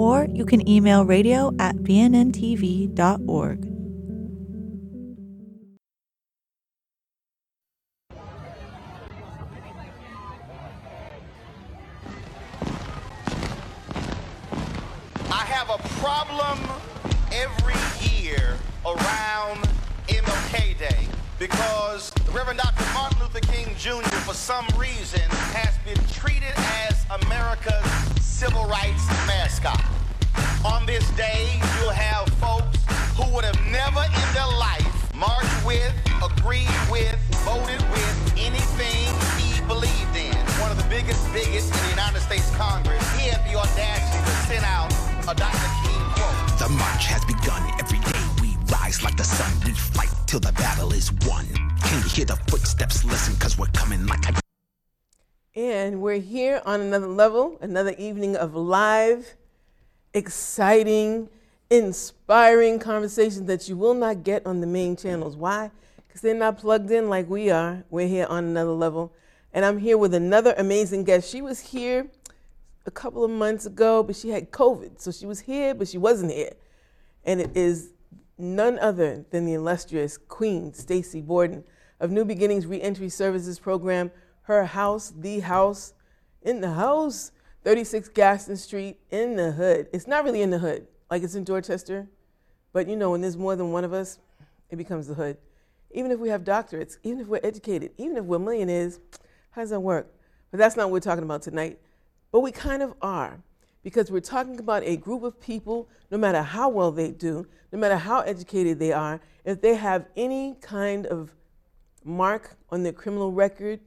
or you can email radio at bnntv.org. I have a problem every year around MLK Day because Reverend Dr. Martin Luther King Jr. for some reason has been treated as America's civil rights mascot. On this day, you'll have folks who would have never in their life marched with, agreed with, voted with anything he believed in. One of the biggest bigots in the United States Congress, he had the audacity to send out a Dr. King quote. The march has begun. Every day we rise like the sun. We fight till the battle is won. Can you hear the footsteps? Listen, cause we're coming like a And we're here on another level, another evening of live, exciting, inspiring conversations that you will not get on the main channels. Why? Because they're not plugged in like we are. We're here on another level. And I'm here with another amazing guest. She was here a couple of months ago, but she had COVID. So she was here, but she wasn't here. And it is none other than the illustrious Queen Stacy Borden of New Beginnings Reentry Services Program. Her house, the house, in the house, 36 Gaston Street, in the hood. It's not really in the hood, like it's in Dorchester, but you know, when there's more than one of us, it becomes the hood. Even if we have doctorates, even if we're educated, even if we're millionaires, how does that work? But that's not what we're talking about tonight. But we kind of are, because we're talking about a group of people, no matter how well they do, no matter how educated they are, if they have any kind of mark on their criminal record,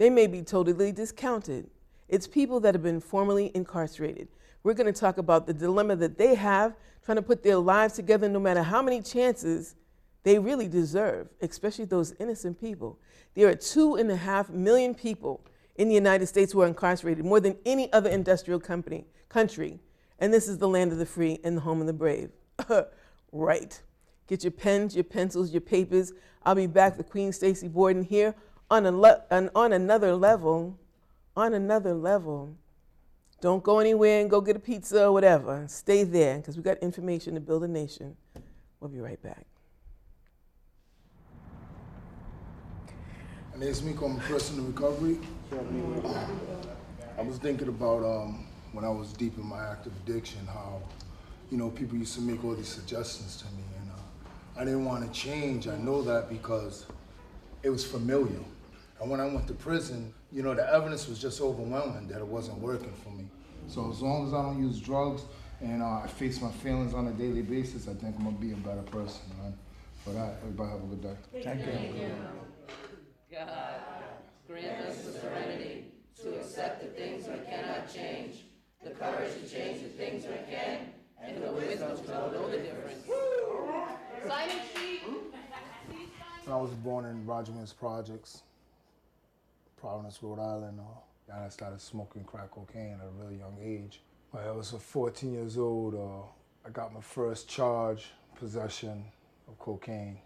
they may be totally discounted. It's people that have been formerly incarcerated. We're going to talk about the dilemma that they have trying to put their lives together no matter how many chances they really deserve, especially those innocent people. There are two and a half million people in the United States who are incarcerated, more than any other industrial company, country. And this is the land of the free and the home of the brave. right. Get your pens, your pencils, your papers. I'll be back with Queen Stacy Borden here on, a on, on another level. On another level. Don't go anywhere and go get a pizza or whatever. Stay there because we got information to build a nation. We'll be right back. My name's Miko. I'm a person in recovery. I was thinking about um, when I was deep in my active addiction, how you know people used to make all these suggestions to me, and uh, I didn't want to change. I know that because it was familiar. And when I went to prison, you know, the evidence was just overwhelming that it wasn't working for me. So as long as I don't use drugs and uh, I face my feelings on a daily basis, I think I'm gonna be a better person, man. For that, everybody have a good day. Thank you. you. God, grant us the serenity to accept the things we cannot change, the courage to change the things we can, and the wisdom to know the difference. Sign sheet. I was born in Roger Williams Projects, Providence, Rhode Island. Uh, and I started smoking crack cocaine at a really young age. When I was uh, 14 years old, uh, I got my first charge, possession of cocaine.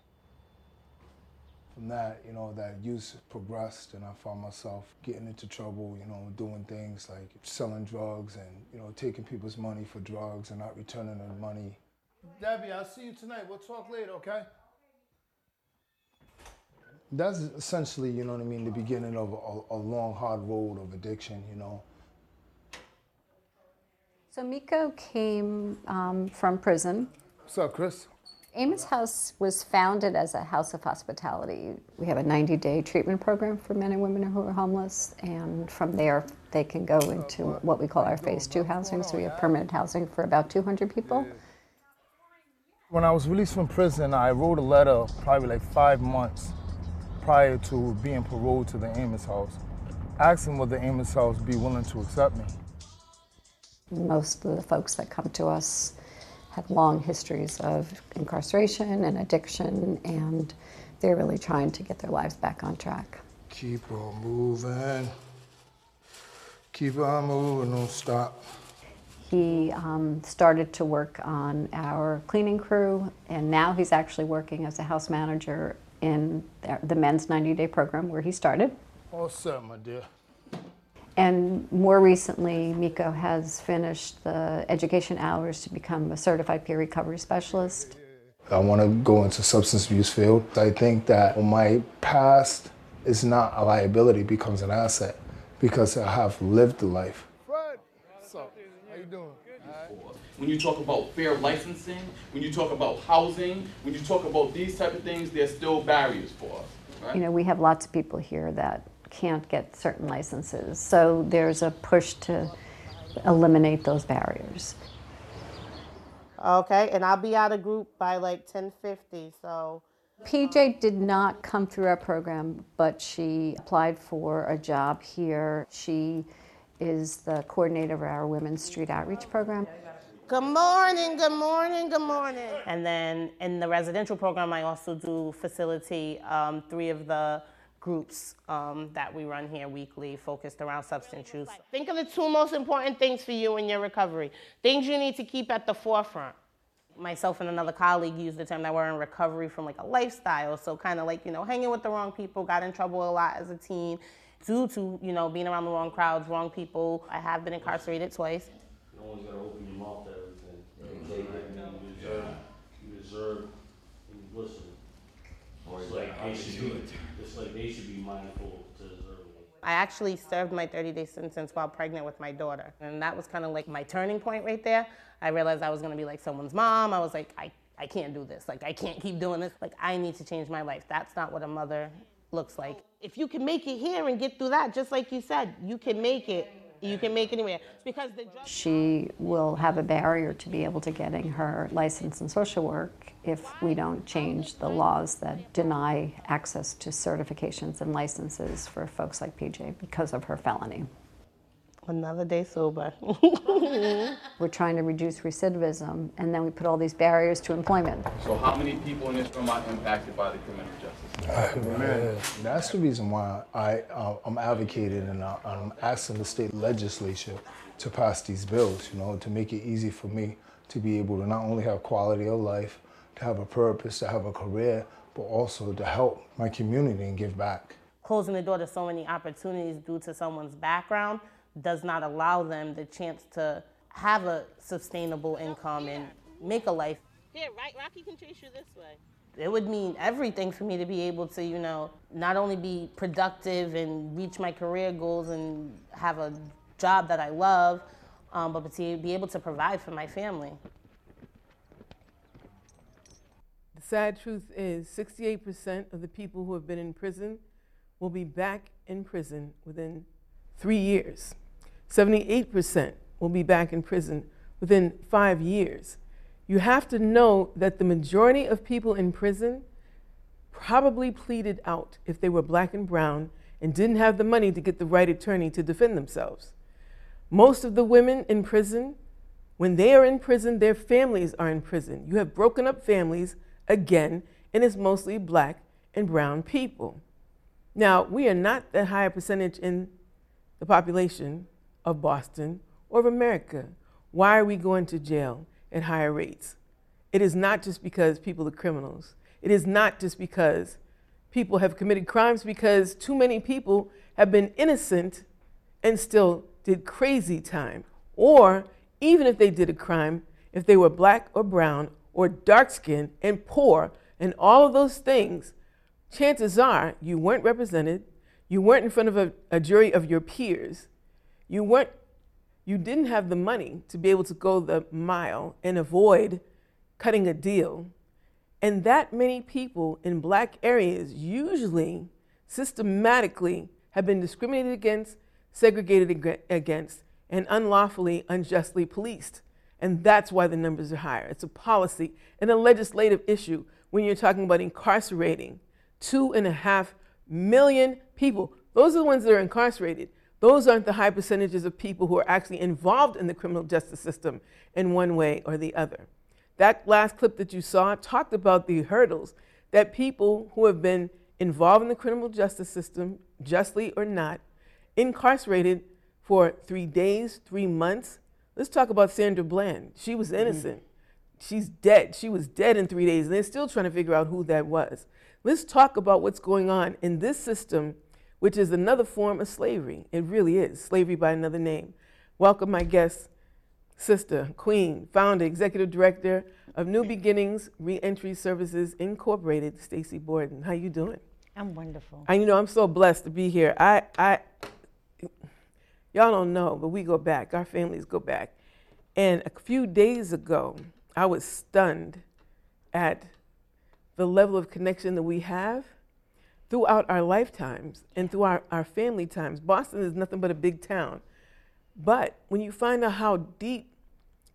From that, you know, that use progressed and I found myself getting into trouble, you know, doing things like selling drugs and, you know, taking people's money for drugs and not returning the money. Debbie, I'll see you tonight. We'll talk later, okay? That's essentially, you know what I mean, the beginning of a, a long, hard road of addiction, you know. So Miko came um, from prison. What's up, Chris? Amos House was founded as a house of hospitality. We have a 90 day treatment program for men and women who are homeless, and from there they can go into what we call our phase two housing. So we have permanent housing for about 200 people. When I was released from prison, I wrote a letter probably like five months prior to being paroled to the Amos House, asking would the Amos House be willing to accept me. Most of the folks that come to us have long histories of incarceration and addiction, and they're really trying to get their lives back on track. Keep on moving. Keep on moving, don't stop. He um, started to work on our cleaning crew, and now he's actually working as a house manager in the men's 90 day program where he started. Awesome, my dear. And more recently, Miko has finished the education hours to become a certified peer recovery specialist. I want to go into substance abuse field. I think that my past is not a liability, becomes an asset because I have lived the life. Fred, what's up? How you doing? When you talk about fair licensing, when you talk about housing, when you talk about these type of things, there's still barriers for us. Right? You know, we have lots of people here that can't get certain licenses, so there's a push to eliminate those barriers. Okay, and I'll be out of group by like 10:50, so. PJ did not come through our program, but she applied for a job here. She is the coordinator of our Women's Street Outreach Program. Good morning, good morning, good morning. And then in the residential program, I also do facilitate um, three of the groups um, that we run here weekly focused around substance use. Think of the two most important things for you in your recovery, things you need to keep at the forefront myself and another colleague used the term that we're in recovery from like a lifestyle. So kind of like, you know, hanging with the wrong people, got in trouble a lot as a teen due to, you know, being around the wrong crowds, wrong people. I have been incarcerated twice. No one's gotta open your mouth to everything. You take it and you deserve, you deserve, and you listen. It's like they should be, it's like they should be mindful to deserve it. I actually served my 30 day sentence while pregnant with my daughter. And that was kind of like my turning point right there. I realized I was gonna be like someone's mom. I was like, I, I can't do this. Like, I can't keep doing this. Like, I need to change my life. That's not what a mother looks like. If you can make it here and get through that, just like you said, you can make it. You can make anywhere. She will have a barrier to be able to getting her license in social work if we don't change the laws that deny access to certifications and licenses for folks like PJ because of her felony. Another day sober. We're trying to reduce recidivism, and then we put all these barriers to employment. So, how many people in this room are impacted by the criminal justice system? Uh, that's the reason why I, uh, I'm advocating and I, I'm asking the state legislature to pass these bills, you know, to make it easy for me to be able to not only have quality of life, to have a purpose, to have a career, but also to help my community and give back. Closing the door to so many opportunities due to someone's background does not allow them the chance to have a sustainable income and make a life. Here, right, Rocky can chase you this way. It would mean everything for me to be able to, you know, not only be productive and reach my career goals and have a job that I love, um, but to be able to provide for my family. The sad truth is 68% of the people who have been in prison will be back in prison within three years. 78% will be back in prison within five years. You have to know that the majority of people in prison probably pleaded out if they were black and brown and didn't have the money to get the right attorney to defend themselves. Most of the women in prison, when they are in prison, their families are in prison. You have broken up families again, and it's mostly black and brown people. Now, we are not that high a percentage in the population of Boston or of America. Why are we going to jail at higher rates? It is not just because people are criminals. It is not just because people have committed crimes, because too many people have been innocent and still did crazy time. Or even if they did a crime, if they were black or brown or dark skinned and poor and all of those things, chances are you weren't represented, you weren't in front of a, a jury of your peers, you weren't you didn't have the money to be able to go the mile and avoid cutting a deal. And that many people in black areas usually systematically have been discriminated against, segregated against, and unlawfully, unjustly policed. And that's why the numbers are higher. It's a policy and a legislative issue when you're talking about incarcerating two and a half million people. Those are the ones that are incarcerated. Those aren't the high percentages of people who are actually involved in the criminal justice system in one way or the other. That last clip that you saw talked about the hurdles that people who have been involved in the criminal justice system, justly or not, incarcerated for three days, three months. Let's talk about Sandra Bland. She was innocent. Mm-hmm. She's dead. She was dead in three days, and they're still trying to figure out who that was. Let's talk about what's going on in this system, which is another form of slavery. It really is slavery by another name. Welcome, my guest, sister, queen, founder, executive director of New Beginnings Reentry Services Incorporated, Stacy Borden. How you doing? I'm wonderful. And you know, I'm so blessed to be here. I, I, y'all don't know, but we go back. Our families go back. And a few days ago, I was stunned at the level of connection that we have throughout our lifetimes and through our, our family times. Boston is nothing but a big town. But when you find out how deep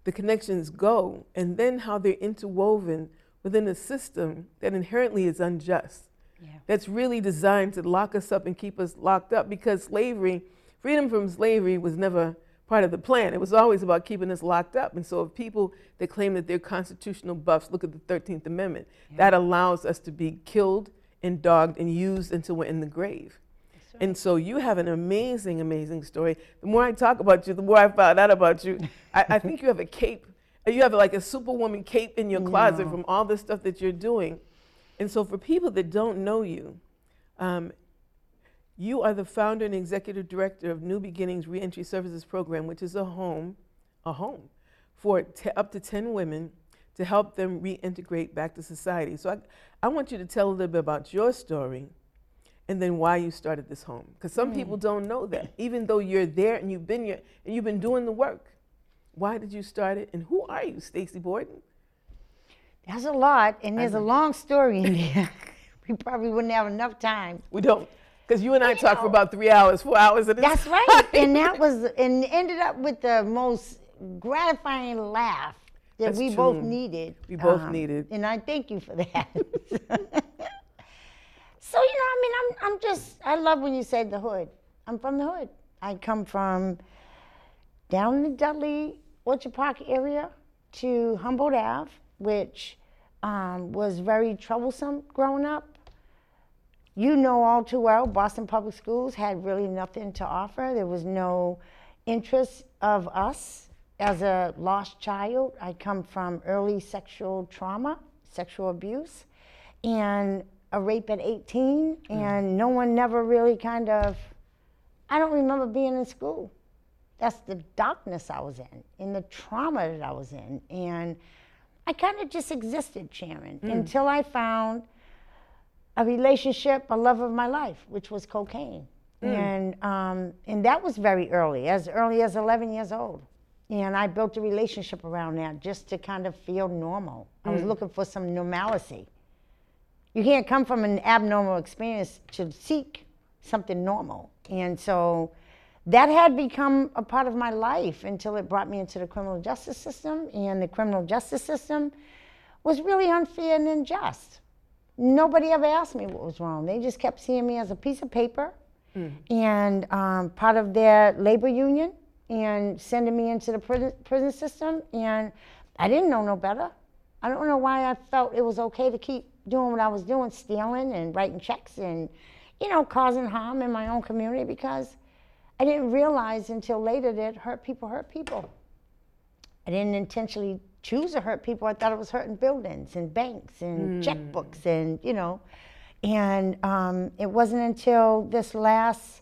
the connections go and then how they're interwoven within a system that inherently is unjust, yeah. that's really designed to lock us up and keep us locked up because slavery, freedom from slavery was never part of the plan. It was always about keeping us locked up. And so if people that claim that they're constitutional buffs look at the 13th Amendment, yeah. that allows us to be killed and dogged and used until we're in the grave. And so you have an amazing, amazing story. The more I talk about you, the more I found out about you. I, I, think you have a cape. You have like a superwoman cape in your closet no. from all the stuff that you're doing. And so for people that don't know you, um, you are the founder and executive director of New Beginnings Reentry Services Program, which is a home, a home for up to 10 women to help them reintegrate back to society. So I, I want you to tell a little bit about your story and then why you started this home. Because some mm. people don't know that, even though you're there and you've been here and you've been doing the work. Why did you start it? And who are you, Stacy Borden? That's a lot, and there's a long story in there. we probably wouldn't have enough time. We don't. Because you and I talked for about three hours, four hours at a That's time. right. and that was, and ended up with the most gratifying laugh that That's we true. both needed. We both um, needed. And I thank you for that. So you know, I mean, I'm I'm just I love when you say the hood. I'm from the hood. I come from down in the Dudley Orchard Park area to Humboldt Ave, which um, was very troublesome growing up. You know all too well, Boston Public Schools had really nothing to offer. There was no interest of us as a lost child. I come from early sexual trauma, sexual abuse, and a rape at 18, mm. and no one never really kind of. I don't remember being in school. That's the darkness I was in, in the trauma that I was in, and I kind of just existed, Sharon, mm. until I found a relationship, a love of my life, which was cocaine. Mm. And, um, and that was very early, as early as 11 years old. And I built a relationship around that just to kind of feel normal. I was mm. looking for some normalcy. You can't come from an abnormal experience to seek something normal. And so that had become a part of my life until it brought me into the criminal justice system. And the criminal justice system was really unfair and unjust. Nobody ever asked me what was wrong. They just kept seeing me as a piece of paper mm. and um, part of their labor union and sending me into the prison, prison system. And I didn't know no better. I don't know why I felt it was okay to keep doing what I was doing, stealing and writing checks and, you know, causing harm in my own community because I didn't realize until later that hurt people hurt people. I didn't intentionally choose to hurt people. I thought it was hurting buildings and banks and mm. checkbooks and, you know. And um, it wasn't until this last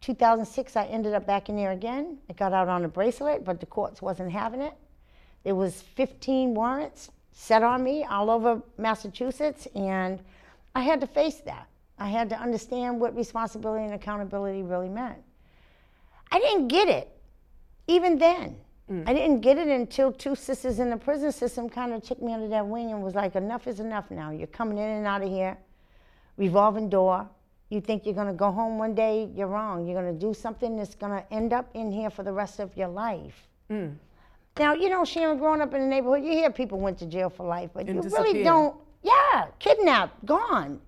2006 I ended up back in there again. I got out on a bracelet, but the courts wasn't having it. There was 15 warrants set on me all over Massachusetts, and I had to face that. I had to understand what responsibility and accountability really meant. I didn't get it, even then. Mm. I didn't get it until two sisters in the prison system kind of took me under their wing and was like, enough is enough now. You're coming in and out of here, revolving door. You think you're going to go home one day, you're wrong. You're going to do something that's going to end up in here for the rest of your life. Mm. Now, you know, Sharon, growing up in the neighborhood, you hear people went to jail for life, but and you really don't. Yeah, kidnapped, gone.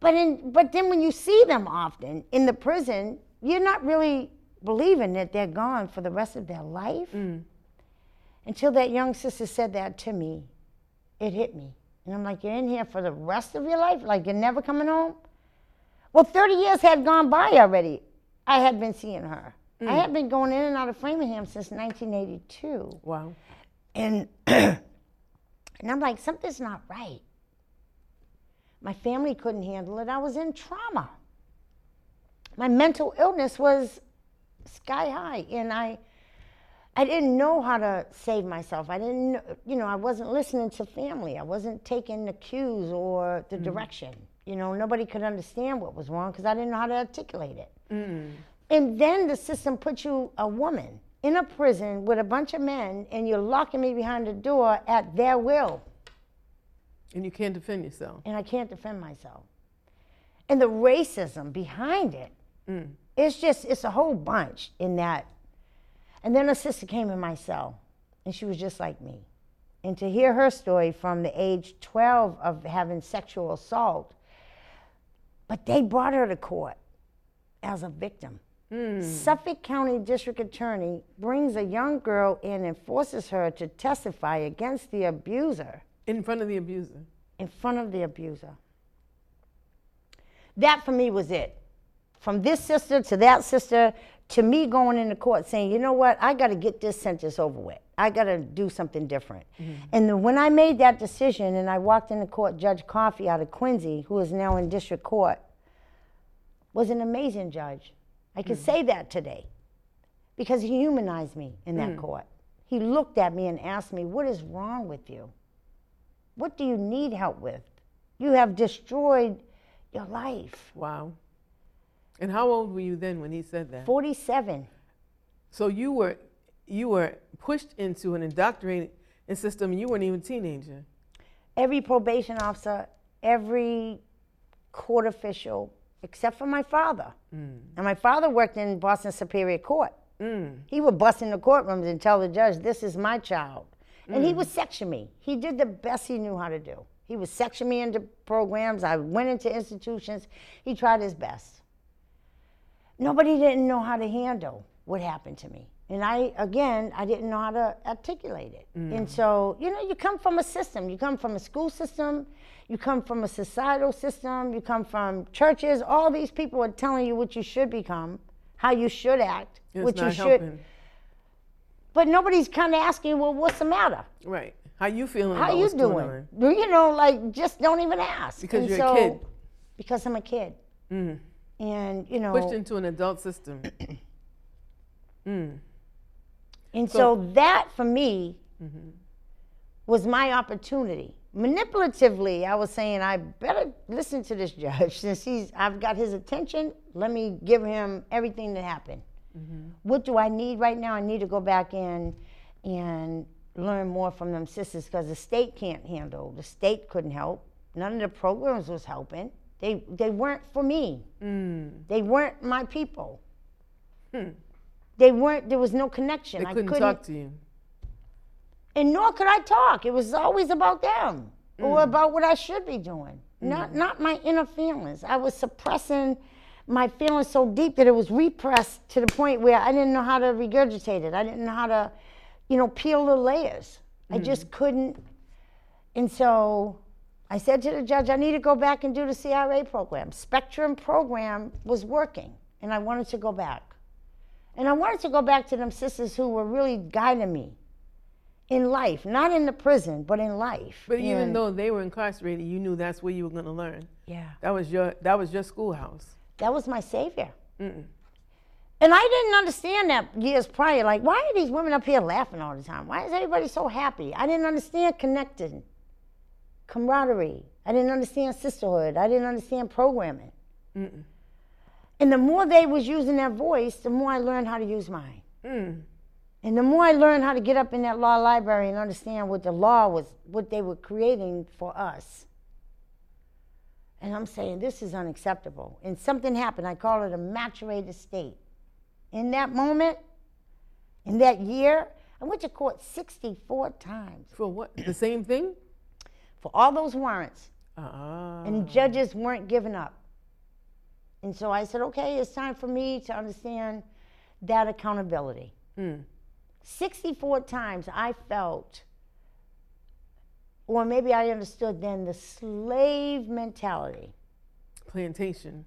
But in, but then when you see them often in the prison, you're not really believing that they're gone for the rest of their life. Mm. Until that young sister said that to me, it hit me. And I'm like, You're in here for the rest of your life? Like, you're never coming home? Well, 30 years had gone by already. I had been seeing her. I Mm. had been going in and out of Framingham since 1982. Wow. And, and I'm like, Something's not right. My family couldn't handle it. I was in trauma. My mental illness was sky high. And I, I didn't know how to save myself. I didn't, know, you know, I wasn't listening to family. I wasn't taking the cues or the Mhm. direction. You know, nobody could understand what was wrong because I didn't know how to articulate it. Mm. And then the system put you, a woman, in a prison with a bunch of men, and you're locking me behind the door at their will. And you can't defend yourself. And I can't defend myself. And the racism behind it, Mm. it's just, it's a whole bunch in that. And then a sister came in my cell, and she was just like me. And to hear her story from the age 12 of having sexual assault, but they brought her to court as a victim. Hmm. Suffolk County District Attorney brings a young girl in and forces her to testify against the abuser. In front of the abuser. In front of the abuser. That for me was it. From this sister to that sister to me going into court saying, you know what, I got to get this sentence over with. I got to do something different. And then when I made that decision and I walked into court, Judge Coffey out of Quincy, who is now in district court, was an amazing judge. I can say that today because he humanized me in that Mm. court. He looked at me and asked me, What is wrong with you? What do you need help with? You have destroyed your life. Wow. And how old were you then when he said that? 47. So you were you were pushed into an indoctrinated system and you weren't even a teenager. Every probation officer, every court official, except for my father. Mm. And my father worked in Boston Superior Court. Mm. He would bust in the courtrooms and tell the judge, This is my child. And he Mm. would section me. He did the best he knew how to do. He would section me into programs. I went into institutions. He tried his best. Nobody didn't know how to handle what happened to me. And I, again, I didn't know how to articulate it. Mm. And so, you know, you come from a system. You come from a school system. You come from a societal system. You come from churches. All these people are telling you what you should become, how you should act, It's what you should. helping. But nobody's kind of asking, well, what's the matter? Right. How you feeling How you doing? You know, like just don't even ask. Because And you're a kid. Because I'm a kid. Mm. And you know, Pushed into an adult system. mm. and So- so, that for me Mhm. was my opportunity. Manipulatively, I was saying, I better listen to this judge since he's I've got his attention. Let me give him everything that happened. Mm-hmm. What do I need right now? I need to go back in and learn more from them sisters because the state can't handle. The state couldn't help. None of the programs was helping. They they weren't for me. Mm. They weren't my people. Hmm. They weren't. There was no connection. They I couldn't talk to you. and nor could I talk. It was always about them or Mm. about what I should be doing, not Mhm. not my inner feelings. I was suppressing my feelings so deep that it was repressed to the point where I didn't know how to regurgitate it. I didn't know how to, you know, peel the layers. I Mm. just couldn't. And so I said to the judge, I need to go back and do the CRA program. Spectrum program was working, and I wanted to go back. And I wanted to go back to them sisters who were really guiding me in life, not in the prison, but in life. But even though they were incarcerated, you knew that's where you were going to learn. Yeah. That was your that was your schoolhouse. that was my savior. Mm-mm. And I didn't understand that years prior. Like, why are these women up here laughing all the time? Why is everybody so happy? I didn't understand connecting, camaraderie. I didn't understand sisterhood. I didn't understand programming. Mm-mm. And the more they was using their voice, the more I learned how to use mine. Mm. And the more I learned how to get up in that law library and understand what the law was, what they were creating for us. And I'm saying, this is unacceptable. And something happened. I call it a maturated state. In that moment, in that year, I went to court 64 times. For what? The same thing? For all those warrants. Ah. And judges weren't giving up. And so I said, okay, it's time for me to understand that accountability. Mm. 64 times I felt, or maybe I understood then, the slave mentality. Plantation.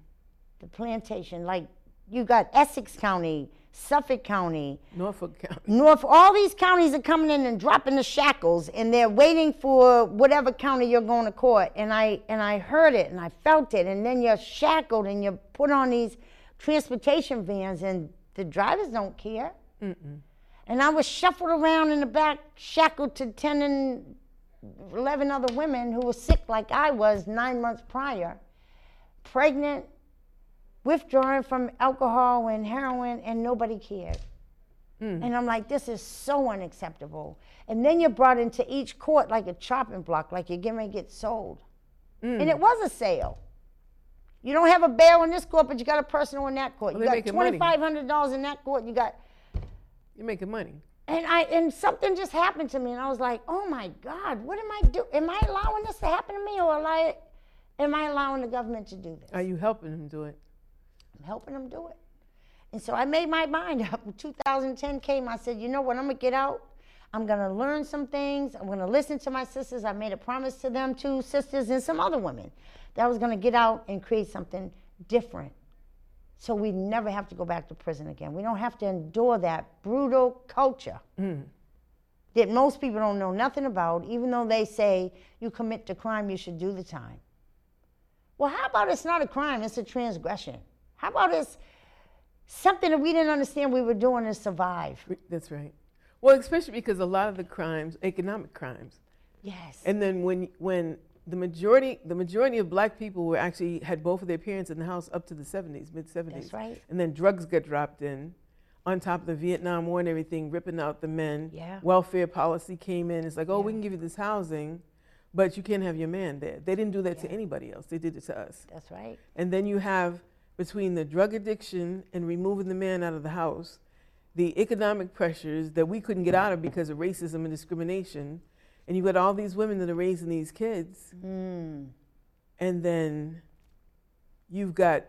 The plantation. Like you got Essex County, Suffolk County, Norfolk County. North, all these counties are coming in and dropping the shackles, and they're waiting for whatever county you're going to court. And I and I heard it, and I felt it, and then you're shackled, and you're put on these transportation vans, and the drivers don't care. Mm-mm. And I was shuffled around in the back, shackled to 10 and 11 other women who were sick like I was nine months prior, pregnant, withdrawing from alcohol and heroin, and nobody cared. Mm. And I'm like, this is so unacceptable. And then you're brought into each court like a chopping block, like you're getting to get sold. Mm. And it was a sale. You don't have a bail in this court, but you got a personal in that court. Well, you got twenty five hundred dollars in that court. You got You're making money. and I and something just happened to me, and I was like, "Oh my God, what am I do? Am I allowing this to happen to me, or am I, am I allowing the government to do this? Are you helping them do it? I'm helping them do it." And so I made my mind up. When 2010 came, I said, "You know what? I'm gonna get out. I'm gonna learn some things. I'm gonna listen to my sisters. I made a promise to them, two sisters and some other women, that I was gonna get out and create something different." So we never have to go back to prison again. We don't have to endure that brutal culture Mm. that most people don't know nothing about, even though they say you commit the crime, you should do the time. Well, how about it's not a crime, it's a transgression? How about it's something that we didn't understand we were doing to survive? That's right. Well, especially because a lot of the crimes, economic crimes. Yes. And then when when the majority the majority of black people were actually had both of their parents in the house up to the 70s, mid 70s. That's right. And then drugs got dropped in on top of the Vietnam War and everything, ripping out the men. Yeah. Welfare policy came in. It's like, oh, we can give you this housing, but you can't have your man there. They didn't do that to anybody else. They did it to us. That's right. And then you have between the drug addiction and removing the man out of the house, the economic pressures that we couldn't get out of because of racism and discrimination. And you got all these women that are raising these kids. Mm. And then you've got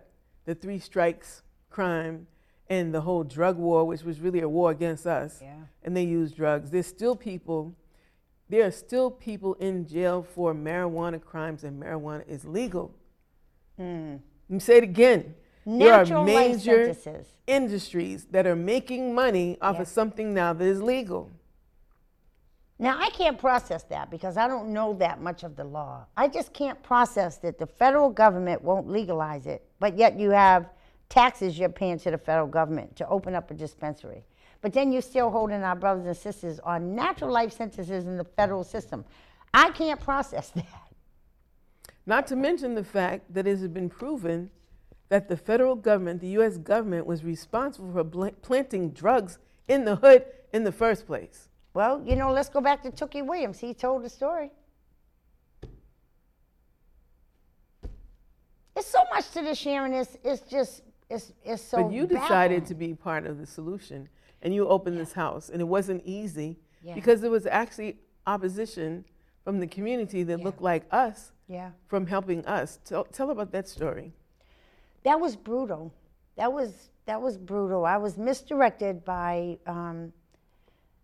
the three strikes crime and the whole drug war, which was really a war against us. Yeah. And they use drugs. There's still people, there are still people in jail for marijuana crimes, and marijuana is legal. Mm. Let me say it again. Natural there are major industries that are making money off of something now that is legal. Now, I can't process that because I don't know that much of the law. I just can't process that the federal government won't legalize it, but yet you have taxes you're paying to the federal government to open up a dispensary. But then you're still holding our brothers and sisters on natural life sentences in the federal system. I can't process that. Not to mention the fact that it has been proven that the federal government, the US government, was responsible for bl- planting drugs in the hood in the first place. Well, you know, let's go back to Tookie Williams. He told the story. It's so much to this, Sharon. It's, it's just, it's, it's so but you decided baffling. to be part of the solution and you opened this house and it wasn't easy Yeah. because there was actually opposition from the community that looked like us Yeah. from helping us. Tell, tell about that story. That was brutal. That was that was brutal. I was misdirected by um,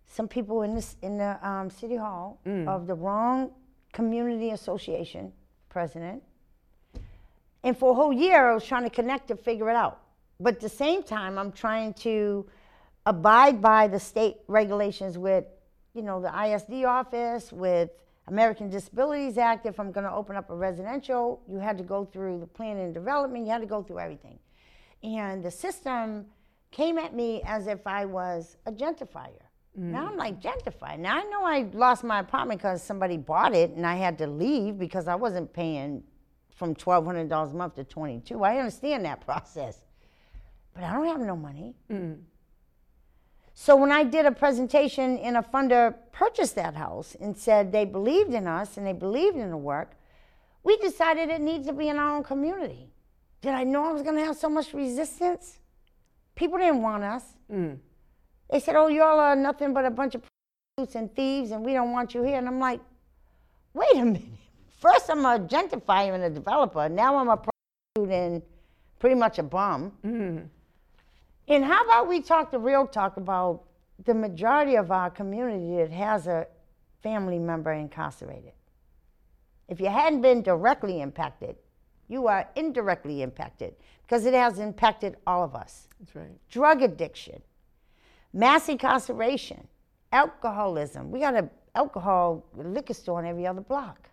some people in this in the um, city hall Mm. of the wrong community association president. And for a whole year, I was trying to connect to figure it out. But at the same time, I'm trying to abide by the state regulations with, you know, the ISD office, with American Disabilities Act. If I'm going to open up a residential, you had to go through the planning and development. You had to go through everything. And the system came at me as if I was a gentrifier. Mm. Now I'm like gentrified. Now I know I lost my apartment because somebody bought it and I had to leave because I wasn't paying from twelve hundred dollars a month to twenty two. I understand that process, but I don't have no money. So when I did a presentation and a funder purchased that house and said they believed in us and they believed in the work, we decided it needs to be in our own community. Did I know I was going to have so much resistance? People didn't want us. Mm. They said, "Oh, y'all are nothing but a bunch of prostitutes and thieves, and we don't want you here." And I'm like, "Wait a minute. First, I'm a gentrifier and a developer. Now I'm a prostitute and pretty much a bum." Mm. And how about we talk the real talk about the majority of our community that has a family member incarcerated. If you hadn't been directly impacted, you are indirectly impacted because it has impacted all of us. That's right. Drug addiction, mass incarceration, alcoholism. We got a alcohol liquor store on every other block.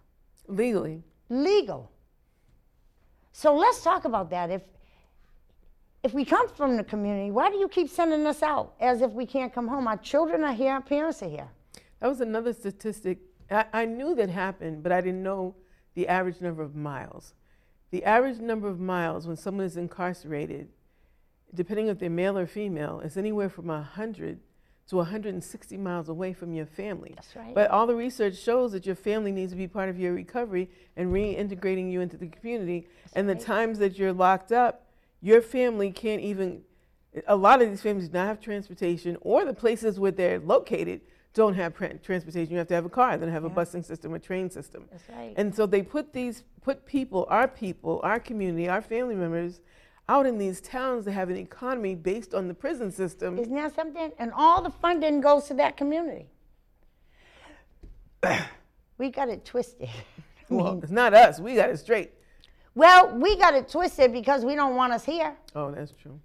Legally. Legal. So let's talk about that. If if we come from the community, why do you keep sending us out as if we can't come home? Our children are here, our parents are here. That was another statistic. I, I knew that happened, but I didn't know the average number of miles. The average number of miles when someone is incarcerated, depending if they're male or female, is anywhere from 100 to 160 miles away from your family. That's right. But all the research shows that your family needs to be part of your recovery and reintegrating you into the community. That's and right. the times that you're locked up, your family can't even, a lot of these families do not have transportation or the places where they're located don't have transportation. You have to have a car. They don't have a Yeah. busing system, a train system. That's right. And so they put these, put people, our people, our community, our family members out in these towns that have an economy based on the prison system. Isn't that something? And all the funding goes to that community. we got it twisted. I Well, mean, it's not us. We got it straight. Well, we got it twisted because we don't want us here, Oh, that's true.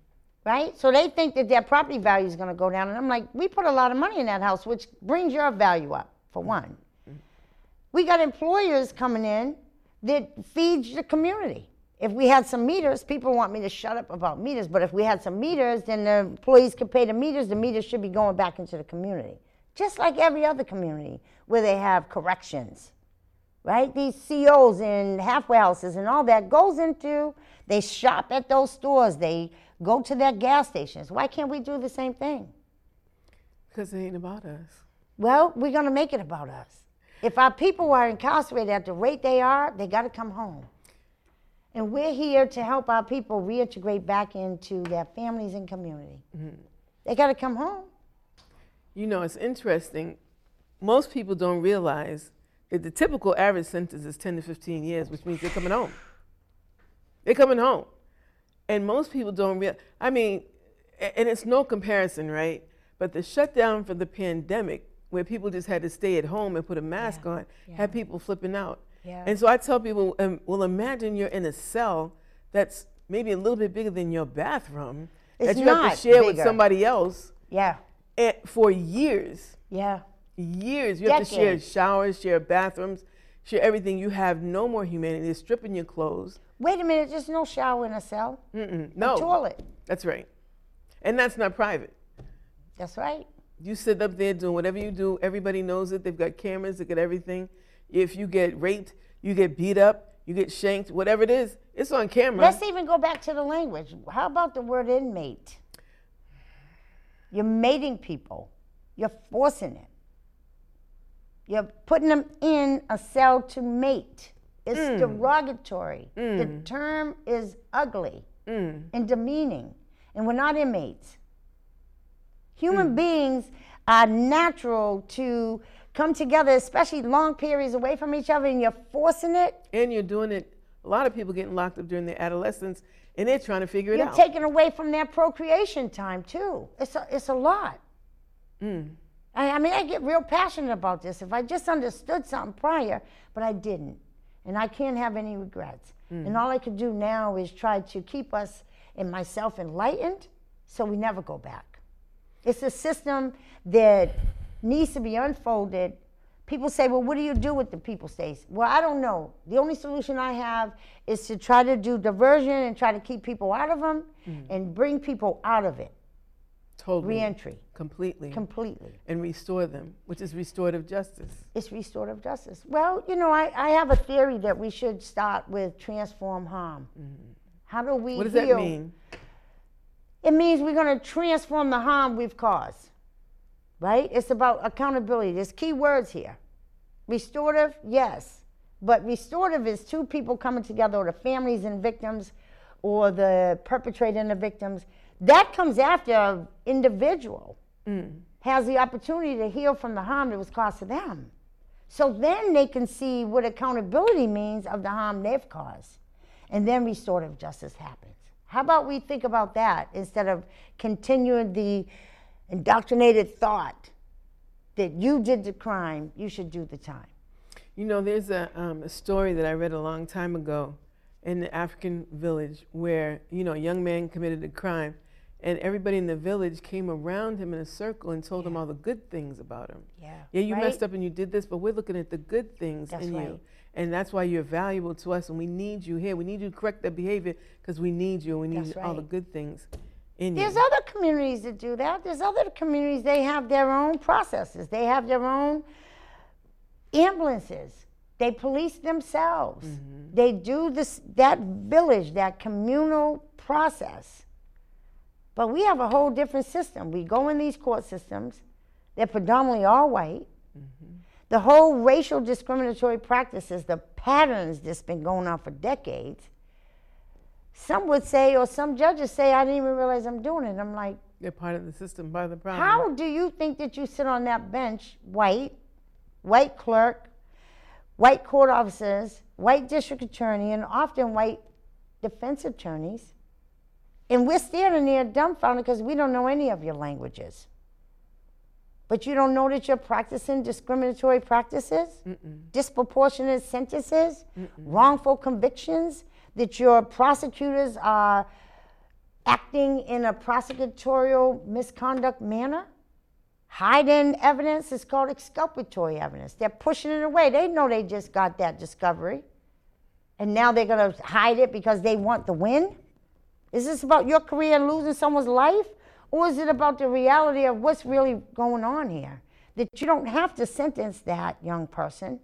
right? So they think that their property value is going to go down. And I'm like, we put a lot of money in that house, which brings your value up, for mm. one. We got employers coming in that feeds the community. If we had some meters, people want me to shut up about meters, but if we had some meters, then the employees could pay the meters. The meters should be going back into the community, just like every other community where they have corrections, right? These COs and halfway houses and all that goes into, they shop at those stores, they go to their gas stations. Why can't we do the same thing? Because it ain't about us. Well, we're going to make it about us. If our people are incarcerated at the rate they are, they got to come home. And we're here to help our people reintegrate back into their families and community. Mm-hmm. They got to come home. You know, it's interesting. Most people don't realize the typical average sentence is 10 to 15 years, which means they're coming home. They're coming home. And most people don't realize, I mean, and it's no comparison, right? But the shutdown for the pandemic, where people just had to stay at home and put a mask on, had people flipping out. Yeah. And so I tell people, um, well, imagine you're in a cell that's maybe a little bit bigger than your bathroom It's that you have to share with somebody else Yeah, for years yeah. Years. You have to share showers, share bathrooms, share everything. You have no more humanity. They're stripping your clothes. Wait a minute, there's no shower in a cell. Mm-mm. No. toilet. That's right. And that's not private. That's right. You sit up there doing whatever you do. Everybody knows it. They've got cameras. They got everything. If you get raped, you get beat up, you get shanked, whatever it is, it's on camera. Let's even go back to the language. How about the word inmate? You're mating people. You're forcing it. You're putting them in a cell to mate. It's Mm. derogatory. The term is ugly Mm. and demeaning. And we're not inmates. Mm. Human beings are natural to come together, especially long periods away from each other, and you're forcing it. and you're doing it. A lot of people getting locked up during their adolescence, and they're trying to figure it out. You're out. taking away from their procreation time too. It's a, it's a lot. Mm. I, I mean, I get real passionate about this. If I just understood something prior, but I didn't, and I can't have any regrets. Mm. And all I can do now is try to keep us and myself enlightened, so we never go back. It's a system that needs to be unfolded. People say, well, what do you do with the people states? Well, I don't know. The only solution I have is to try to do diversion and try to keep people out of them and bring people out of it. Totally. Reentry. Completely. Completely. And restore them, which is restorative justice. It's restorative justice. Well, you know, I, I have a theory that we should start with transform harm. Mm-hmm. How do we What does heal? that mean? It means we're going to transform the harm we've caused, right? It's about accountability. There's key words here. Restorative, yes. But restorative is two people coming together, or the families and victims, or the perpetrator and the victims. That comes after an individual has the opportunity to heal from the harm that was caused to them. So then they can see what accountability means of the harm they've caused. And then restorative justice happens. How about we think about that instead of continuing the indoctrinated thought that you did the crime, you should do the time. You know, there's a, um, a story that I read a long time ago in the African village where, you know, a young man committed a crime and everybody in the village came around him in a circle and told yeah. him all the good things about him. Yeah. Yeah, you right? messed up and you did this, but we're looking at the good things That's in right. you. And that's why you're valuable to us and we need you here. We need you to correct that behavior because we need you and we need That's all the good things in you. There's you. other communities that do that. There's other communities, they have their own processes. They have their own ambulances. They police themselves. Mm-hmm. They do this that village, that communal process. But we have a whole different system. We go in these court systems, they're predominantly all white. Mm-hmm. The whole racial discriminatory practices, the patterns that's been going on for decades, some would say, or some judges say, I didn't even realize I'm doing it. I'm like, They're part of the system, part of the problem. how do you think that you sit on that bench, white, white clerk, white court officers, white district attorney, and often white defense attorneys, and we're standing there dumbfounded because we don't know any of your languages. But you don't know that you're practicing discriminatory practices, disproportionate sentences, wrongful convictions, that your prosecutors are acting in a prosecutorial misconduct manner? Hiding evidence is called exculpatory evidence. They're pushing it away. They know they just got that discovery. And now they're going to hide it because they want the win? Is this about your career and losing someone's life? Or is it about the reality of what's really going on here? That you don't have to sentence that young person,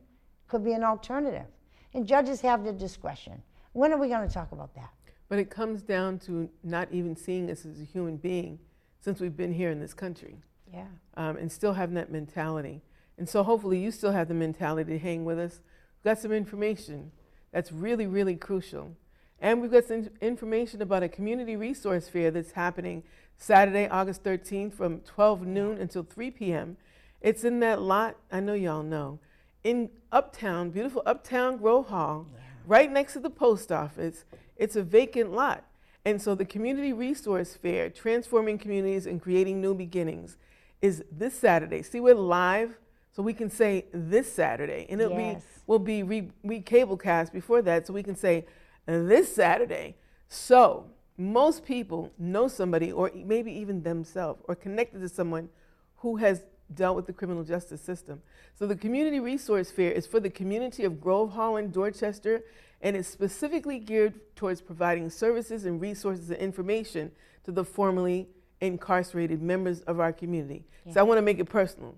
could be an alternative. And judges have the discretion. When are we going to talk about that? But it comes down to not even seeing us as a human being since we've been here in this country. Yeah. um, and still having that mentality. And so hopefully you still have the mentality to hang with us. We've got some information that's really, really crucial. And we've got some information about a community resource fair that's happening Saturday, August 13th from 12 noon until 3 p.m. It's in that lot, I know y'all know, in Uptown, beautiful Uptown Grove Hall, right next to the post office. It's a vacant lot. And so the Community Resource Fair, Transforming Communities and Creating New Beginnings, is this Saturday. See, we're live, so we can say this Saturday, and it'll Yes. be we'll be re, re cablecast before that, so we can say this Saturday. So most people know somebody, or maybe even themselves, or connected to someone who has dealt with the criminal justice system. So the Community Resource Fair is for the community of Grove Hall and Dorchester, and it's specifically geared towards providing services and resources and information to the formerly incarcerated members of our community. So I want to make it personal.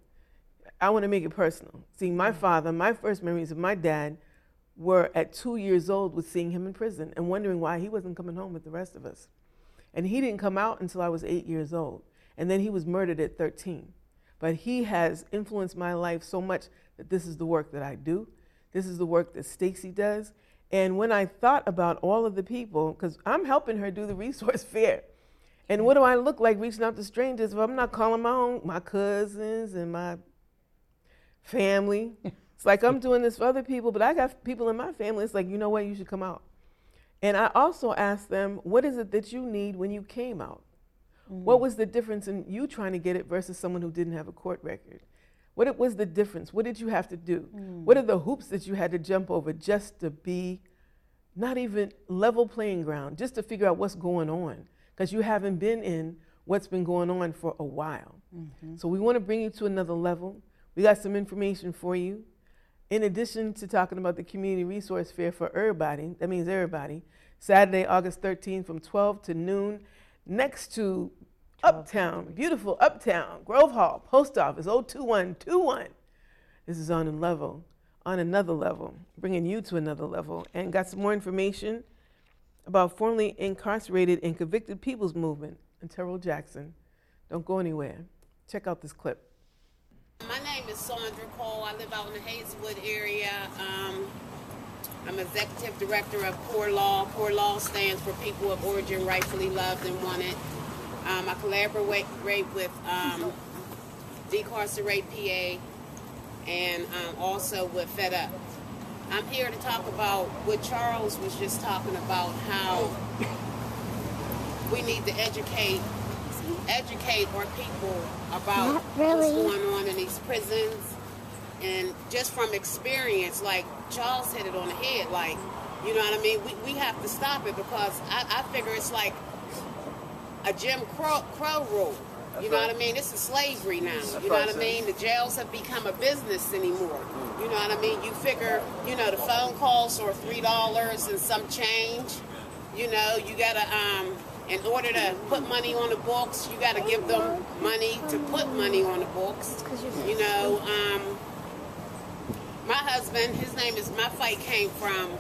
I want to make it personal. Seeing my father, my first memories of my dad were at two years old with seeing him in prison and wondering why he wasn't coming home with the rest of us. And he didn't come out until I was eight years old. And then he was murdered at 13. But he has influenced my life so much that this is the work that I do. This is the work that Stacy does. And when I thought about all of the people, because I'm helping her do the resource fair. And what do I look like reaching out to strangers if I'm not calling my own, my cousins and my family? It's like I'm doing this for other people, but I got people in my family. It's like, you know what, you should come out. And I also asked them, what is it that you need when you came out? What mm. was the difference in you trying to get it versus someone who didn't have a court record? What it- was the difference? What did you have to do? Mm. What are the hoops that you had to jump over just to be not even level playing ground, just to figure out what's going on? Because you haven't been in what's been going on for a while. Mm-hmm. So we want to bring you to another level. We got some information for you. In addition to talking about the community resource fair for everybody, that means everybody, Saturday, August 13th from 12 to noon, next to Uptown, beautiful Uptown, Grove Hall, Post Office 02121. This is on a level, on another level, bringing you to another level. And got some more information about formerly incarcerated and convicted people's movement and Terrell Jackson. Don't go anywhere. Check out this clip. My name is Sandra Cole. I live out in the Hazelwood area. Um, I'm executive director of Poor Law. Poor Law stands for People of Origin Rightfully Loved and Wanted. Um, I collaborate with um, Decarcerate PA and um, also with Fed Up. I'm here to talk about what Charles was just talking about how we need to educate educate our people about really. what's going on in these prisons. And just from experience, like Charles hit it on the head, like, you know what I mean? We, we have to stop it because I, I figure it's like a Jim Crow, Crow rule. You know what I mean? This is slavery now. You know what I mean? The jails have become a business anymore. You know what I mean? You figure, you know, the phone calls are three dollars and some change. You know, you gotta um in order to put money on the books, you gotta give them money to put money on the books. You know, um my husband, his name is my fight came from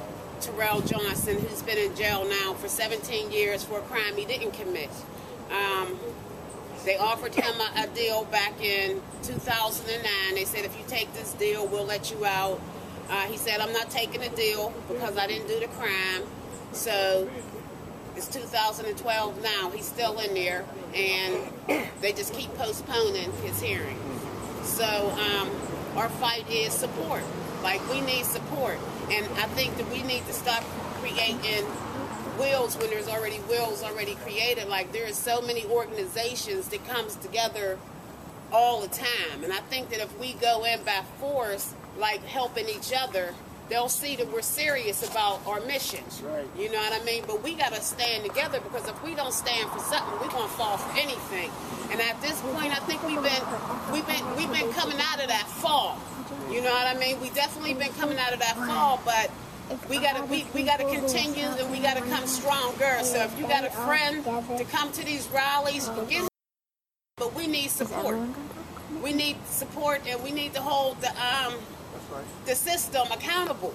Terrell Johnson, who's been in jail now for 17 years for a crime he didn't commit. Um, they offered him a, a, deal back in 2009. They said, if you take this deal, we'll let you out. Uh, he said, I'm not taking a deal because I didn't do the crime. So it's 2012 now. He's still in there, and they just keep postponing his hearing. So um, our fight is support. Like, we need support. And I think that we need to stop creating wills when there's already wills already created. Like there are so many organizations that comes together all the time. And I think that if we go in by force, like helping each other, they'll see that we're serious about our mission. Right. You know what I mean? But we gotta stand together because if we don't stand for something, we're gonna fall for anything. And at this point I think we've been we've been we've been coming out of that fall. You know what I mean? We definitely been coming out of that fall, but we gotta we, we gotta continue and we gotta come stronger. So if you got a friend to come to these rallies, get but we need support. We need support and we need to hold the um the system accountable.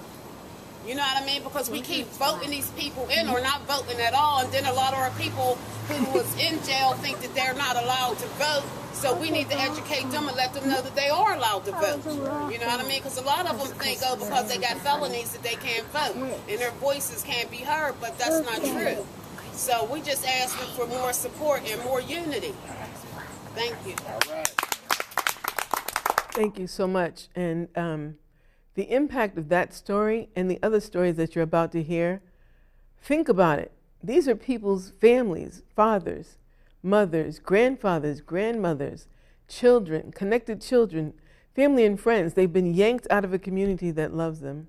You know what I mean? Because we keep voting these people in or not voting at all, and then a lot of our people who was in jail think that they're not allowed to vote. So we need to educate them and let them know that they are allowed to vote. You know what I mean? Because a lot of them think, oh, because they got felonies that they can't vote and their voices can't be heard, but that's not true. So we just asking for more support and more unity. Thank you. Thank you so much. And um, the impact of that story and the other stories that you're about to hear, think about it. These are people's families, fathers, mothers, grandfathers, grandmothers, children, connected children, family and friends. They've been yanked out of a community that loves them.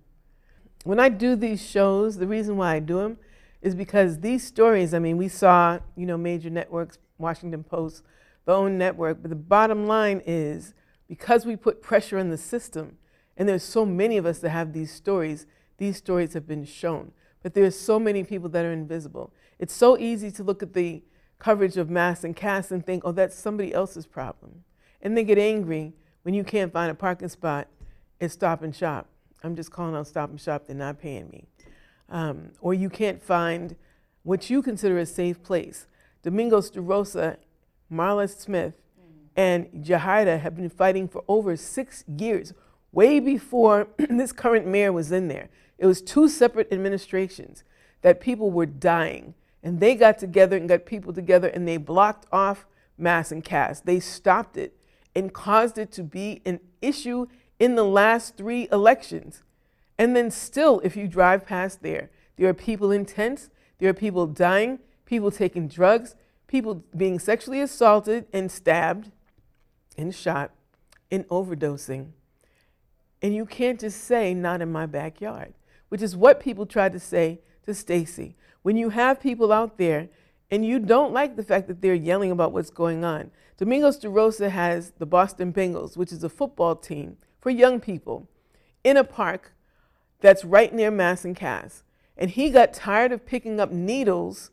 When I do these shows, the reason why I do them is because these stories, I mean, we saw, you know, major networks, Washington Post, the OWN network, but the bottom line is because we put pressure on the system, and there's so many of us that have these stories, these stories have been shown. But there's so many people that are invisible. It's so easy to look at the coverage of Mass and Cass and think, oh, that's somebody else's problem. And then get angry when you can't find a parking spot at Stop and Shop. I'm just calling out Stop and Shop, they're not paying me. Um, or you can't find what you consider a safe place. Domingos DaRosa, Marla Smith, and Jahida have been fighting for over six years, way before this current mayor was in there. It was two separate administrations that people were dying. And they got together and got people together and they blocked off Mass and Cass. They stopped it and caused it to be an issue in the last three elections. And then, still, if you drive past there, there are people in tents, there are people dying, people taking drugs, people being sexually assaulted and stabbed and shot and overdosing. And you can't just say, not in my backyard, which is what people tried to say to Stacy. When you have people out there and you don't like the fact that they're yelling about what's going on, Domingos DaRosa has the Boston Bengals, which is a football team for young people, in a park that's right near Mass and Cass. And he got tired of picking up needles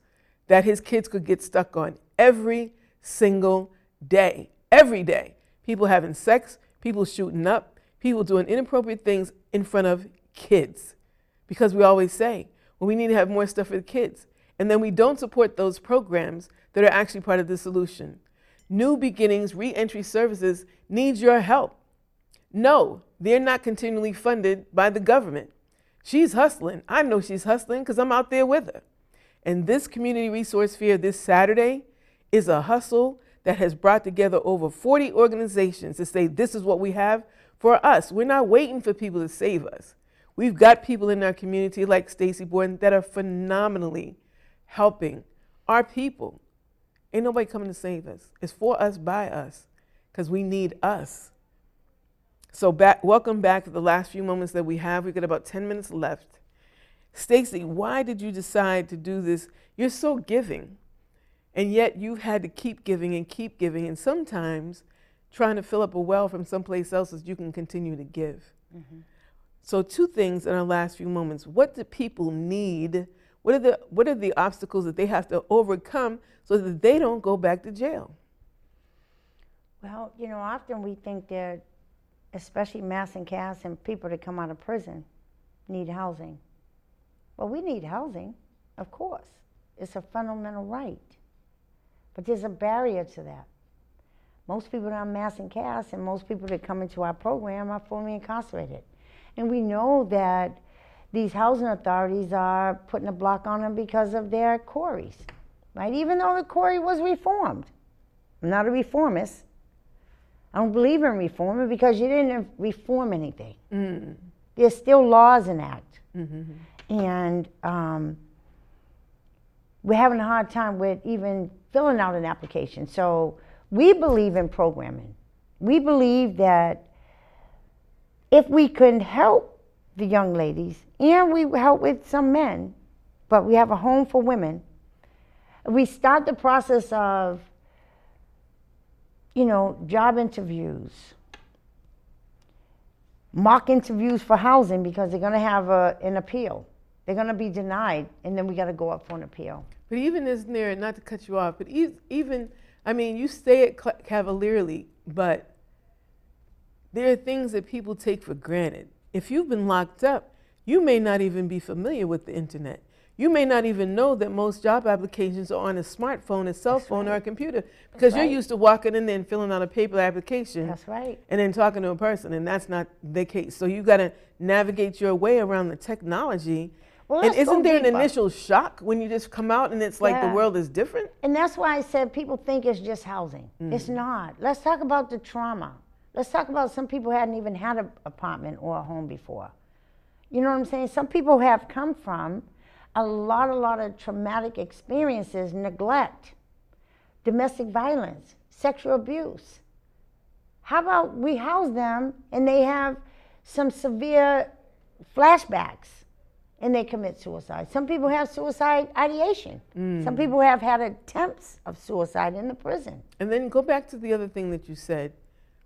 that his kids could get stuck on every single day. Every day. People having sex, people shooting up, people doing inappropriate things in front of kids. Because we always say, well, we need to have more stuff for the kids. And then we don't support those programs that are actually part of the solution. New Beginnings Reentry Services needs your help. No, they're not continually funded by the government. She's hustling. I know she's hustling because I'm out there with her. And this community resource fair this Saturday is a hustle that has brought together over 40 organizations to say this is what we have for us. We're not waiting for people to save us. We've got people in our community like Stacy Borden that are phenomenally helping our people. Ain't nobody coming to save us. It's for us by us because we need us. So back, welcome back to the last few moments that we have. We've got about 10 minutes left. Stacy, why did you decide to do this? You're so giving, and yet you've had to keep giving and keep giving, and sometimes trying to fill up a well from someplace else as you can continue to give. Mm-hmm. So, two things in our last few moments. What do people need? What are the what are the obstacles that they have to overcome so that they don't go back to jail? Well, you know, often we think that, especially Mass and Cass and people that come out of prison, need housing. Well, we need housing, of course. It's a fundamental right. But there's a barrier to that. Most people that are Mass and Cass and most people that come into our program are fully incarcerated. And we know that these housing authorities are putting a block on them because of their CORIs, right? Even though the CORI was reformed. I'm not a reformist. I don't believe in reforming because you didn't reform anything. Mm. There's still laws enact. Mm-hmm. And um, we're having a hard time with even filling out an application. So we believe in programming. We believe that if we can help the young ladies and we help with some men, but we have a home for women, we start the process of, you know, job interviews, mock interviews for housing because they're going to have a, an appeal. They're going to be denied, and then we got to go up for an appeal. But even isn't there, not to cut you off, but even, I mean, you say it cavalierly, but there are things that people take for granted. If you've been locked up, you may not even be familiar with the internet. You may not even know that most job applications are on a smartphone, a cell That's phone, right. or a computer because you're used to walking in there and filling out a paper application. That's right. And then talking to a person, and that's not the case. So you've got to navigate your way around the technology well, and isn't there an initial shock when you just come out and it's like yeah. the world is different? And that's why I said people think it's just housing. Mm. It's not. Let's talk about the trauma. Let's talk about some people hadn't even had an apartment or a home before. You know what I'm saying? Some people have come from a lot, a lot of traumatic experiences, neglect, domestic violence, sexual abuse. How about we house them and they have some severe flashbacks? And they commit suicide. Some people have suicide ideation. Mm. Some people have had attempts of suicide in the prison. And then go back to the other thing that you said.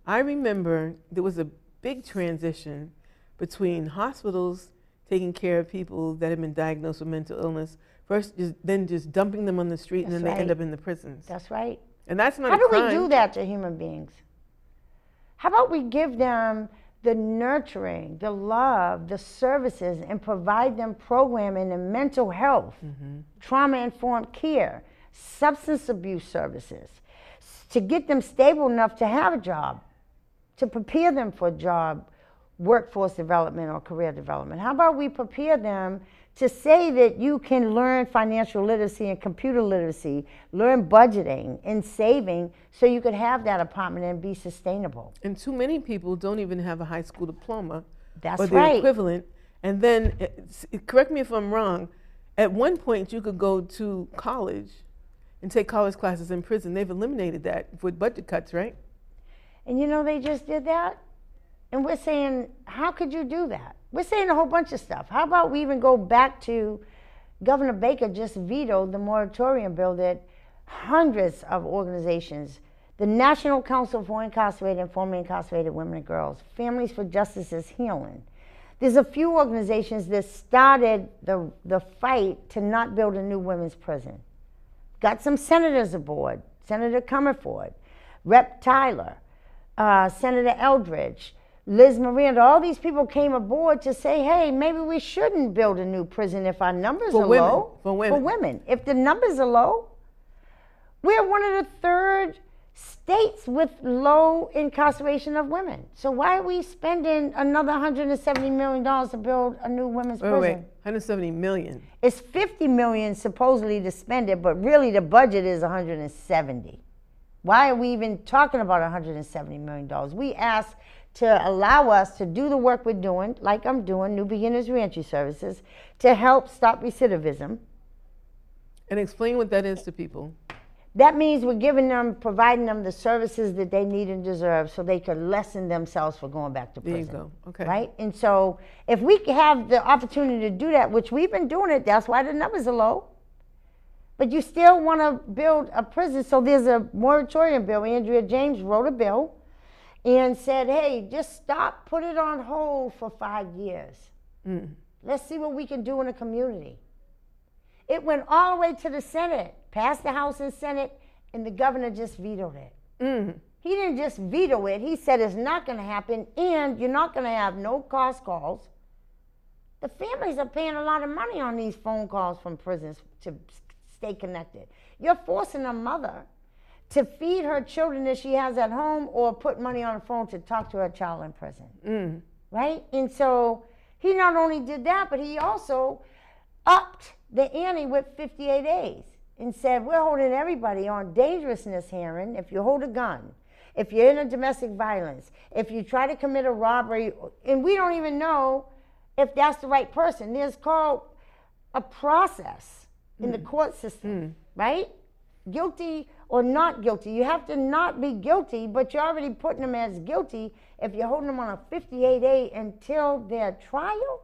I remember there was a big transition between hospitals taking care of people that had been diagnosed with mental illness, first just, then just dumping them on the street that's and then right. they end up in the prisons. That's right. And that's not How do we do that to human beings? How about we give them the nurturing, the love, the services, and provide them programming in mental health, mm-hmm. trauma informed care, substance abuse services, to get them stable enough to have a job, to prepare them for a job, workforce development, or career development. How about we prepare them to say that you can learn financial literacy and computer literacy, learn budgeting and saving so you could have that apartment and be sustainable. And too many people don't even have a high school diploma That's or the right. equivalent. And then, uh, correct me if I'm wrong, at one point you could go to college and take college classes in prison. They've eliminated that with budget cuts, right? And you know, they just did that. And we're saying, how could you do that? We're saying a whole bunch of stuff. How about we even go back to Governor Baker just vetoed the moratorium bill that hundreds of organizations, the National Council for Incarcerated and Formerly Incarcerated Women and Girls, Families for Justice as Healing. There's a few organizations that started the, the fight to not build a new women's prison. Got some senators aboard, Senator Comerford, Rep. Tyler, uh, Senator Eldridge, Liz Miranda, all these people came aboard to say, hey, maybe we shouldn't build a new prison if our numbers for are women. low. For women. For women. If the numbers are low, we're one of the third states with low incarceration of women. So why are we spending another $170 million to build a new women's wait, prison? Wait, 170 million. It's 50 million supposedly to spend it, but really the budget is 170. Why are we even talking about 170 million dollars? We asked to allow us to do the work we're doing, like I'm doing, New Beginnings Reentry Services, to help stop recidivism. And explain what that is to people. That means we're giving them, providing them the services that they need and deserve so they can lessen themselves for going back to There prison. you go. Okay. Right? And so if we have the opportunity to do that, which we've been doing it, that's why the numbers are low. But you still want to build a prison. So there's a moratorium bill. Andrea James wrote a bill and said, hey, just stop, put it on hold for five years. Mm. Let's see what we can do in a community. It went all the way to the Senate, passed the House and Senate, and the governor just vetoed it. Mm. He didn't just veto it, he said it's not going to happen, and you're not going to have no cost calls. The families are paying a lot of money on these phone calls from prisons to stay connected. You're forcing a mother to feed her children that she has at home or put money on the phone to talk to her child in prison Mm. right? And so he not only did that, but he also upped the ante with 58A and said, We're holding everybody on dangerousness hearing if you hold a gun, if you're in a domestic violence, if you try to commit a robbery, and we don't even know if that's the right person. There's called a process in the court system, right? Guilty or not guilty. You have to not be guilty, but you're already putting them as guilty if you're holding them on a 58A until their trial.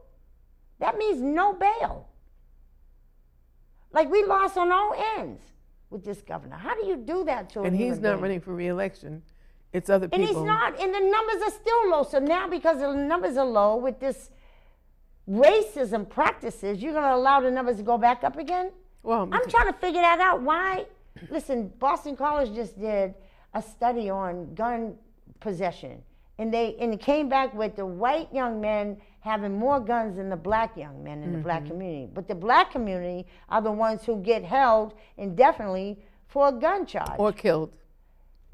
That means no bail. Like we lost on all ends with this governor. How do you do that to a And he's not being? running for reelection. It's other people. And he's not, and the numbers are still low. So now, because the numbers are low with this racism practices, you're going to allow the numbers to go back up again? Well, I'm trying to figure that out. Why? Listen, Boston College just did a study on gun possession, and they and it came back with the white young men having more guns than the black young men in the black Mhm. community. But the black community are the ones who get held indefinitely for a gun charge. Or killed.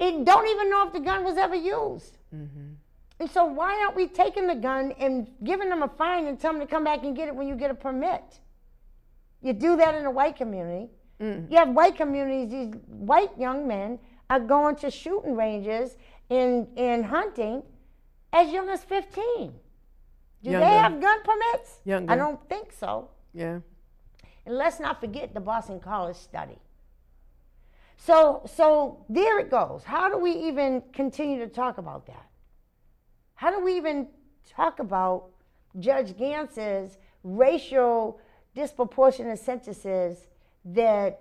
And don't even know if the gun was ever used. Mm-hmm. And so why aren't we taking the gun and giving them a fine and telling them to come back and get it when you get a permit? You do that in a white community. Mm. You have white communities, these white young men are going to shooting ranges and, and hunting as young as 15. Do Younger. they have gun permits? Younger. I don't think so. Yeah. And let's not forget the Boston College study. So, so there it goes. How do we even continue to talk about that? How do we even talk about Judge Gants's racial disproportionate sentences that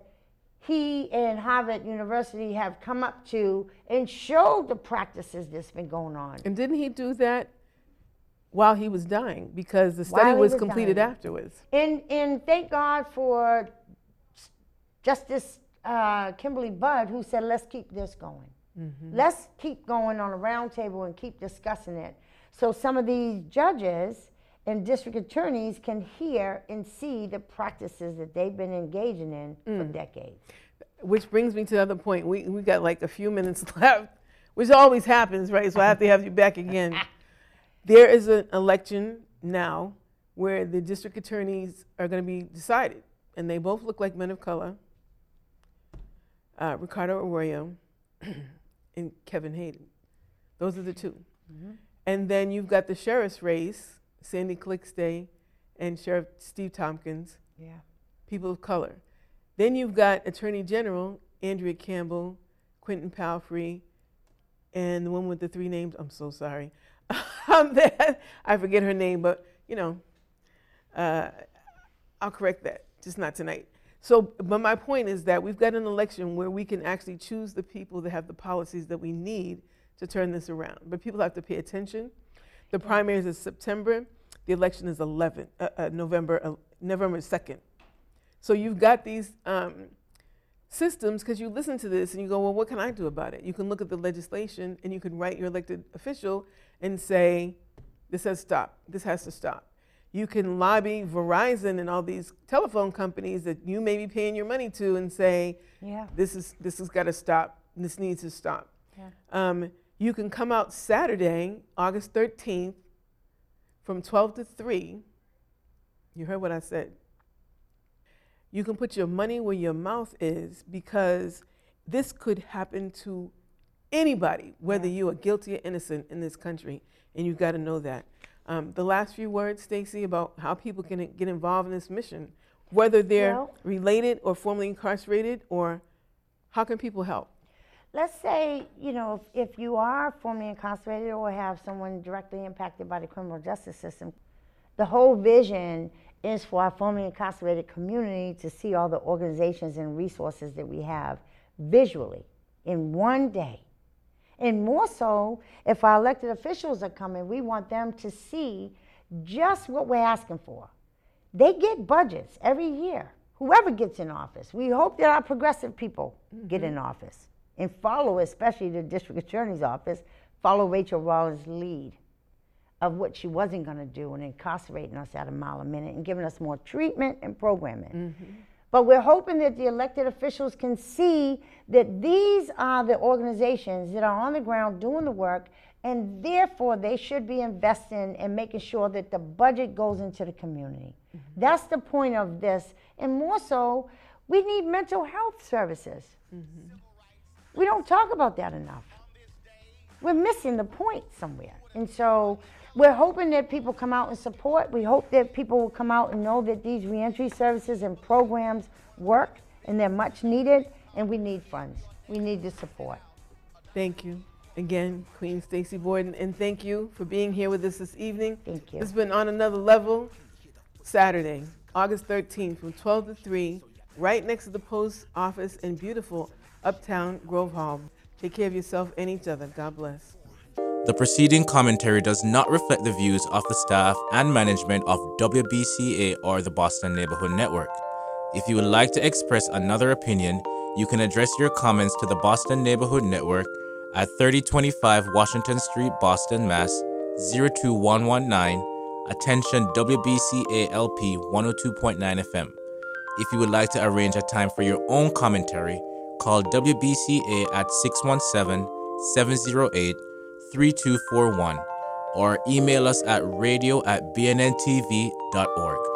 he and Harvard University have come up to and showed the practices that's been going on? And didn't he do that while he was dying? Because the study was, was completed dying. afterwards. And and thank God for Justice uh, Kimberly Budd, who said, "Let's keep this going. Mhm. Let's keep going on a roundtable and keep discussing it, so some of these judges and district attorneys can hear and see the practices that they've been engaging in for Mm. decades." Which brings me to the other point. We we got like a few minutes left, which always happens, right? So I have to have you back again. There is an election now where the district attorneys are going to be decided, and they both look like men of color. Uh, Ricardo Arroyo and Kevin Hayden. Those are the 2 And then you've got the sheriff's race, Sandy Calixte and Sheriff Steve Tompkins Yeah. people of color. Then you've got Attorney General Andrea Campbell, Quentin Palfrey, and the one with the three names. I'm so sorry. that, I forget her name, but you know, uh, I'll correct that. Just not tonight. So, but my point is that we've got an election where we can actually choose the people that have the policies that we need to turn this around. But people have to pay attention. The primaries is September. The election is 11, uh, uh, November, uh, November 2nd. So you've got these um, systems because you listen to this and you go, well, what can I do about it? You can look at the legislation and you can write your elected official and say, this has stop. This has to stop. You can lobby Verizon and all these telephone companies that you may be paying your money to and say, Yeah. this is this has got to stop. This needs to stop. Yeah. Um, you can come out Saturday, August 13th, from 12 to 3. You heard what I said. You can put your money where your mouth is because this could happen to anybody, whether you are guilty or innocent in this country, and you've got to know that. Um, the last few words, Stacy, about how people can get involved in this mission, whether they're Well- related or formerly incarcerated or How can people help? Let's say, you know, if, if you are formerly incarcerated or have someone directly impacted by the criminal justice system, the whole vision is for our formerly incarcerated community to see all the organizations and resources that we have visually in one day. And more so, if our elected officials are coming, we want them to see just what we're asking for. They get budgets every year, whoever gets in office. We hope that our progressive people mm-hmm. get in office and follow, especially the district attorney's office, follow Rachael Rollins' lead of what she wasn't going to do and incarcerating us at a mile a minute and giving us more treatment and programming. Mm-hmm. But we're hoping that the elected officials can see that these are the organizations that are on the ground doing the work, and therefore they should be investing and making sure that the budget goes into the community. Mm-hmm. That's the point of this. And more so, we need mental health services. Mm-hmm. We don't talk about that enough. We're missing the point somewhere. And so we're hoping that people come out and support. We hope that people will come out and know that these reentry services and programs work and they're much needed and we need funds. We need the support. Thank you. Again, Queen Stacy Borden, and thank you for being here with us this evening. Thank you. It's been on another level Saturday, August 13th from 12 to 3, right next to the post office in beautiful Uptown Grove Hall. Take care of yourself and each other. God bless. The preceding commentary does not reflect the views of the staff and management of WBCA or the Boston Neighborhood Network. If you would like to express another opinion, you can address your comments to the Boston Neighborhood Network at 3025 Washington Street, Boston, Mass. 02119. Attention WBCA LP 102.9 FM. If you would like to arrange a time for your own commentary, call WBCA at 617 708 3241 or email us at radio at bnntv.org.